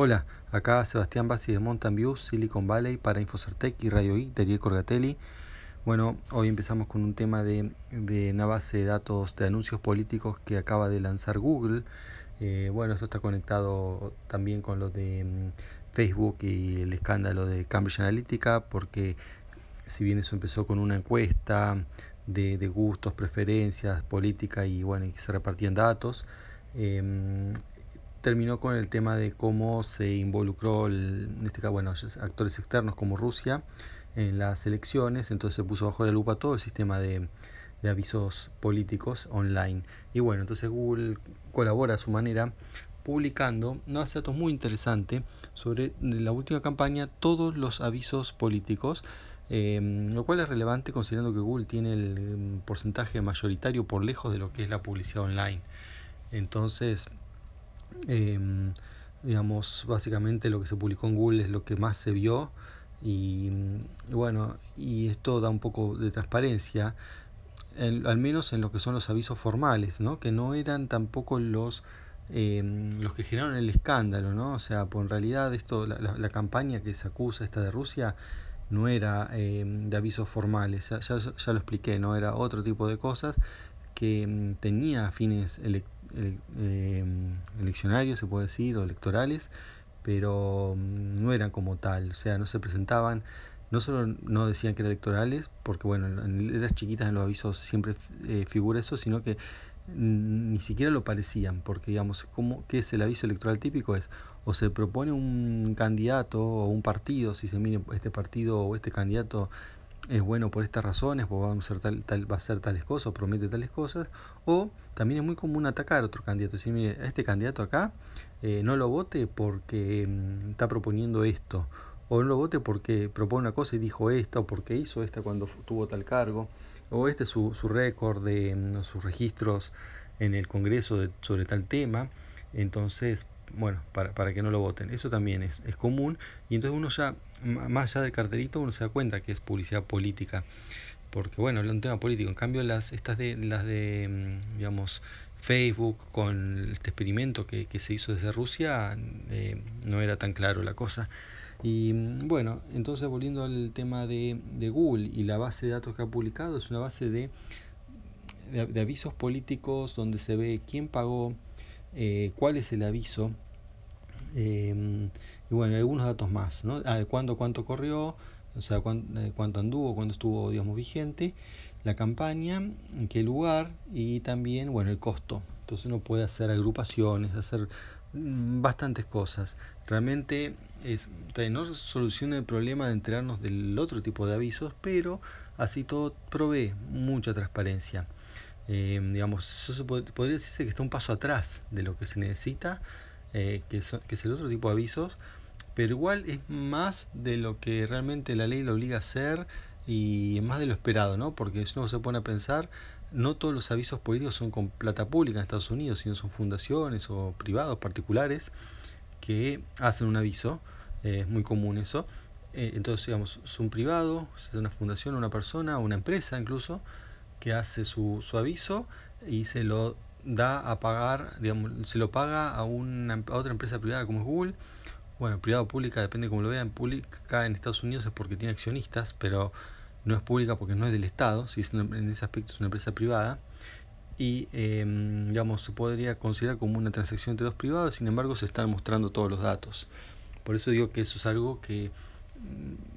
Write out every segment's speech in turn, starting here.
Hola, acá Sebastián Bassi de Mountain View, Silicon Valley para Infocertec y Radio I, Ariel Corgatelli. Bueno, hoy empezamos con un tema de, de, una base de datos de anuncios políticos que acaba de lanzar Google. Eh, bueno, esto está conectado también con lo de um, Facebook y el escándalo de Cambridge Analytica, porque si bien eso empezó con una encuesta de, gustos, preferencias, política y bueno, y se repartían datos, eh, terminó con el tema de cómo se involucró, en este caso, bueno, actores externos como Rusia en las elecciones, entonces se puso bajo la lupa todo el sistema de, avisos políticos online. Y bueno, entonces Google colabora a su manera publicando no hace datos muy interesantes sobre la última campaña todos los avisos políticos eh, lo cual es relevante considerando que Google tiene el porcentaje mayoritario por lejos de lo que es la publicidad online entonces eh, digamos, básicamente lo que se publicó en Google es lo que más se vio y, bueno, y esto da un poco de transparencia, en, al menos en lo que son los avisos formales, ¿no? que no eran tampoco los eh, los que generaron el escándalo, ¿no? O sea, pues en realidad esto, la, campaña que se acusa esta de Rusia no era eh, de avisos formales, ya, ya, ya, lo expliqué, no era otro tipo de cosas que tenía fines ele eh, eleccionarios, se puede decir, o electorales, pero mm, no eran como tal, o sea, no se presentaban, no solo no decían que eran electorales, porque bueno, en letras chiquitas en los avisos siempre eh, figura eso, sino que ni siquiera lo parecían, porque digamos, ¿cómo, ¿qué es el aviso electoral típico? Es o se propone un candidato o un partido, si se mire este partido o este candidato es bueno por estas razones, porque vamos a hacer tal, tal, va a hacer tales cosas, promete tales cosas, o también es muy común atacar a otro candidato, decir, mire, este candidato acá eh, no lo vote porque mmm, está proponiendo esto, o no lo vote porque propone una cosa y dijo esta, o porque hizo esta cuando tuvo tal cargo, o este es su, su récord de mmm, sus registros en el Congreso de, sobre tal tema, entonces bueno, para, para que no lo voten. Eso también es, es común y entonces uno ya, más allá del cartelito, uno se da cuenta que es publicidad política. Porque bueno, es un tema político. En cambio, las estas de las de digamos Facebook con este experimento que, que se hizo desde Rusia eh, no era tan claro la cosa. Y bueno, entonces volviendo al tema de, de, Google y la base de datos que ha publicado, es una base de, de avisos políticos donde se ve quién pagó, eh, cuál es el aviso eh, y bueno, algunos datos más, ¿no? Ah, cuándo, cuánto corrió, o sea, cuánto, eh, cuánto anduvo, cuándo estuvo, digamos, vigente, la campaña, en qué lugar y también, bueno, el costo. Entonces uno puede hacer agrupaciones, hacer mm, bastantes cosas. Realmente es, no soluciona el problema de enterarnos del otro tipo de avisos, pero así todo provee mucha transparencia eh, digamos, eso pod podría decirse que está un paso atrás de lo que se necesita, eh, que, so que, es el otro tipo de avisos, pero igual es más de lo que realmente la ley lo obliga a hacer y más de lo esperado, ¿no? Porque si uno se pone a pensar, no todos los avisos políticos son con plata pública en Estados Unidos, sino son fundaciones o privados, particulares, que hacen un aviso, eh, es muy común eso. Eh, entonces, digamos, es un privado, es una fundación, una persona, una empresa incluso, que hace su, su aviso y se lo da a pagar, digamos, se lo paga a, una, a otra empresa privada como es Google. Bueno, privada o pública, depende como lo vean. Pública en Estados Unidos es porque tiene accionistas, pero no es pública porque no es del Estado, si es una, en ese aspecto es una empresa privada. Y, eh, digamos, se podría considerar como una transacción entre dos privados, sin embargo, se están mostrando todos los datos. Por eso digo que eso es algo que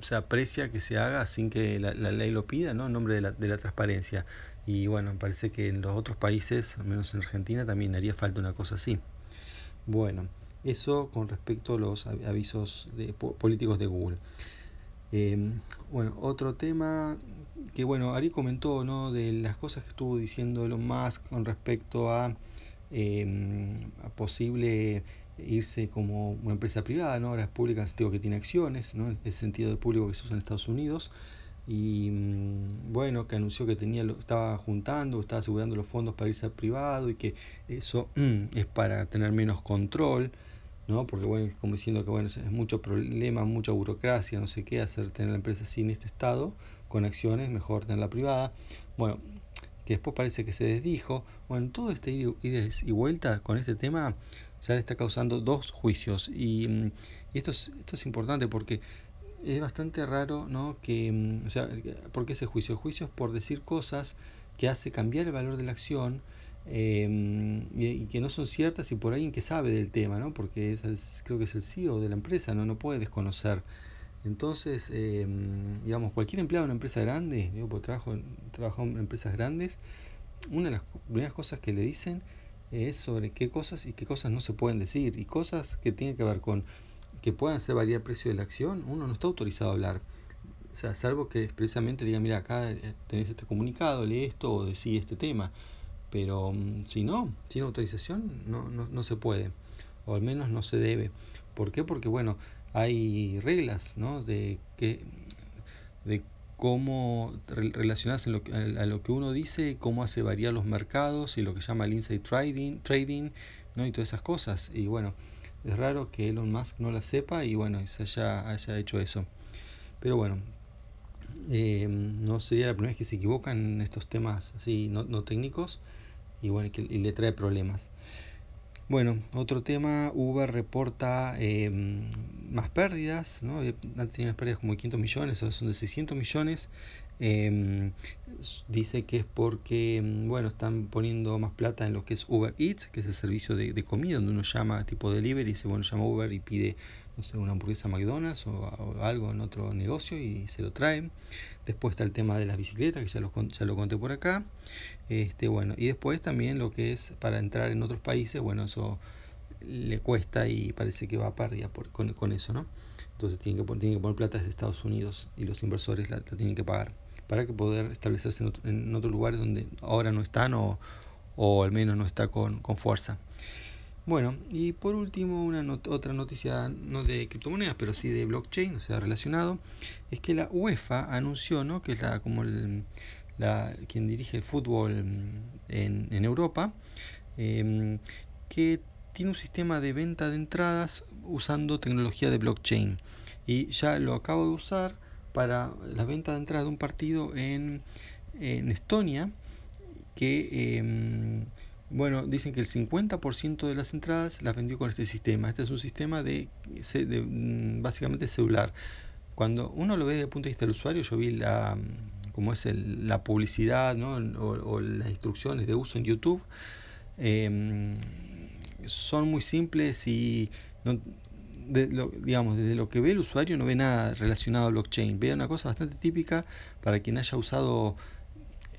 se aprecia que se haga sin que la, ley lo pida, ¿no? en nombre de la, de la, transparencia. Y bueno, parece que en los otros países, al menos en Argentina, también haría falta una cosa así. Bueno, eso con respecto a los avisos de, políticos de Google. Eh, bueno, otro tema que bueno, Ari comentó ¿no? de las cosas que estuvo diciendo Elon Musk con respecto a, eh, a posible irse como una empresa privada, ¿no? ahora es pública en el sentido que tiene acciones, ¿no? en ese sentido del público que se usa en Estados Unidos, y mm, bueno, que anunció que tenía estaba juntando, estaba asegurando los fondos para irse al privado y que eso mm, es para tener menos control, ¿no? porque bueno, como diciendo que bueno, es mucho problema, mucha burocracia, no sé qué, hacer tener la empresa así en este estado, con acciones, mejor tenerla privada. Bueno, que después parece que se desdijo. Bueno, todo este ida y vuelta con este tema ya le está causando dos juicios. Y, mm, esto, es, esto es importante porque es bastante raro, ¿no? Que, mm, o sea, ¿por qué ese juicio? El juicio es por decir cosas que hace cambiar el valor de la acción em, y, que no son ciertas y por alguien que sabe del tema, ¿no? Porque es creo que es el CEO de la empresa, ¿no? No puede desconocer. Entonces, em, digamos, cualquier empleado de una empresa grande, yo trabajo, trabajo en empresas grandes, una de las primeras cosas que le dicen es sobre qué cosas y qué cosas no se pueden decir y cosas que tienen que ver con que puedan hacer variar el precio de la acción, uno no está autorizado a hablar. O sea, salvo que expresamente diga, mira, acá eh, tenés este comunicado, lee esto o decí este tema. Pero mm, si no, sin autorización, no, no, no se puede. O al menos no se debe. ¿Por qué? Porque, bueno, hay reglas, ¿no? De que de cómo relacionarse a lo que uno dice, cómo hace variar los mercados y lo que llama el inside trading, trading ¿no? y todas esas cosas. Y bueno, es raro que Elon Musk no la sepa y bueno, se haya, hecho eso. Pero bueno, eh, no sería la primera vez que se equivocan en estos temas así no, técnicos y bueno, y le trae problemas. Bueno, otro tema, Uber reporta em, más pérdidas, ¿no? Antes tenía unas pérdidas como de 500 millones, ahora son de 600 millones. Em, dice que es porque, em, bueno, están poniendo más plata en lo que es Uber Eats, que es el servicio de, de comida, donde uno llama tipo delivery, dice, bueno, llama Uber y pide no sé, una hamburguesa McDonald's o, algo en otro negocio y se lo traen. Después está el tema de las bicicletas, que ya lo, ya lo conté por acá. Este, bueno, y después también lo que es para entrar en otros países, bueno, eso le cuesta y parece que va a pérdida por, con, eso, ¿no? Entonces tienen que, tienen que poner plata desde Estados Unidos y los inversores la, tienen que pagar para que poder establecerse en, otros lugares donde ahora no están o, o al menos no está con, con fuerza. Bueno, y por último, una otra noticia no de criptomonedas, pero sí de blockchain, o sea, relacionado, es que la UEFA anunció, ¿no? que es la, como la, quien dirige el fútbol en, en Europa, em, que tiene un sistema de venta de entradas usando tecnología de blockchain. Y ya lo acabo de usar para la venta de entrada de un partido en, Estonia, que... Eh, bueno, dicen que el 50% de las entradas las vendió con este sistema. Este es un sistema de, de, mm, básicamente celular. Cuando uno lo ve desde el punto de vista del usuario, yo vi la, mm, como es el, la publicidad ¿no? o, las instrucciones de uso en YouTube. Eh, son muy simples y no, lo, digamos, desde lo que ve el usuario no ve nada relacionado a blockchain. Ve una cosa bastante típica para quien haya usado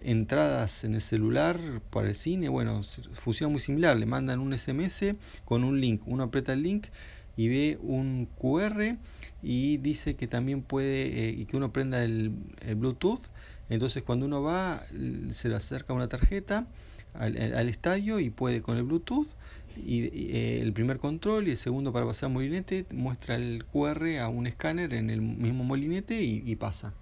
entradas en el celular para el cine, bueno, funciona muy similar, le mandan un SMS con un link, uno aprieta el link y ve un QR y dice que también puede eh, y que uno prenda el, Bluetooth, entonces cuando uno va se le acerca una tarjeta al, estadio y puede con el Bluetooth y, eh, el primer control y el segundo para pasar molinete muestra el QR a un escáner en el mismo molinete y pasa.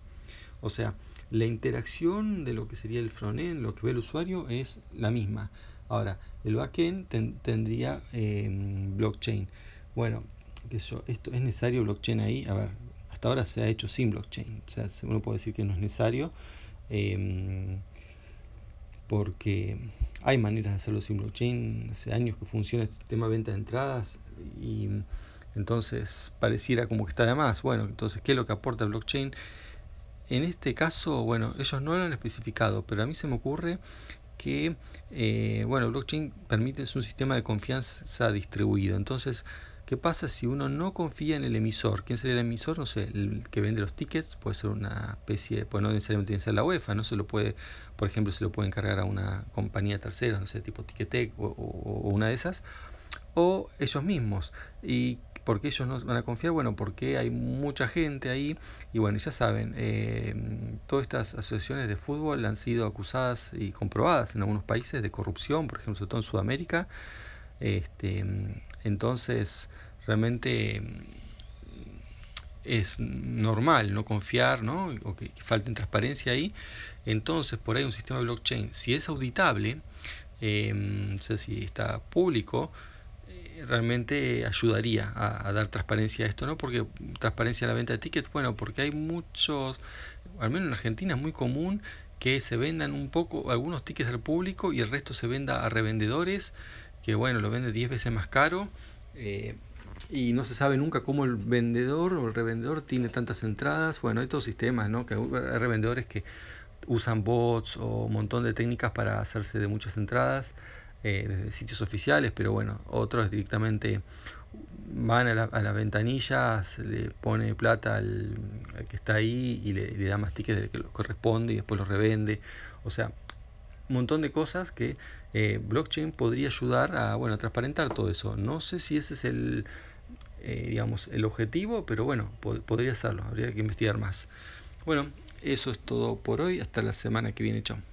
O sea, la interacción de lo que sería el frontend, lo que ve el usuario, es la misma. Ahora, el backend tendría em, blockchain. Bueno, que esto es necesario blockchain ahí. A ver, hasta ahora se ha hecho sin blockchain. O sea, uno puede decir que no es necesario. Em, porque hay maneras de hacerlo sin blockchain. Hace años que funciona este sistema de venta de entradas y entonces pareciera como que está de más. Bueno, entonces, ¿qué es lo que aporta el blockchain? En este caso, bueno, ellos no lo han especificado, pero a mí se me ocurre que, eh, bueno, blockchain permite un sistema de confianza distribuido. Entonces, ¿qué pasa si uno no confía en el emisor? ¿Quién sería el emisor? No sé, el que vende los tickets puede ser una especie, pues no necesariamente tiene que ser la UEFA, no se lo puede, por ejemplo, se lo puede encargar a una compañía tercera, no sé, tipo Ticketek o, o una de esas, o ellos mismos. ¿Y por qué ellos no van a confiar? Bueno, porque hay mucha gente ahí y bueno, ya saben, eh, todas estas asociaciones de fútbol han sido acusadas y comprobadas en algunos países de corrupción, por ejemplo, sobre todo en Sudamérica. Este, entonces, realmente es normal no confiar, ¿no? O que, que falte transparencia ahí. Entonces, por ahí un sistema de blockchain, si es auditable, eh, no sé si está público, realmente ayudaría a, dar transparencia a esto, ¿no? Porque transparencia a la venta de tickets, bueno, porque hay muchos, al menos en Argentina es muy común que se vendan un poco algunos tickets al público y el resto se venda a revendedores que bueno, lo vende 10 veces más caro. Eh, y no se sabe nunca cómo el vendedor o el revendedor tiene tantas entradas. Bueno, hay todos sistemas, ¿no? Que hay revendedores que usan bots o un montón de técnicas para hacerse de muchas entradas eh, desde sitios oficiales, pero bueno, otros directamente van a la, a ventanilla, se le pone plata al, que está ahí y le, da más tickets de que corresponde y después lo revende. O sea, un montón de cosas que eh, blockchain podría ayudar a bueno, transparentar todo eso. No sé si ese es el, eh, digamos, el objetivo, pero bueno, podría serlo, habría que investigar más. Bueno, eso es todo por hoy, hasta la semana que viene, chao.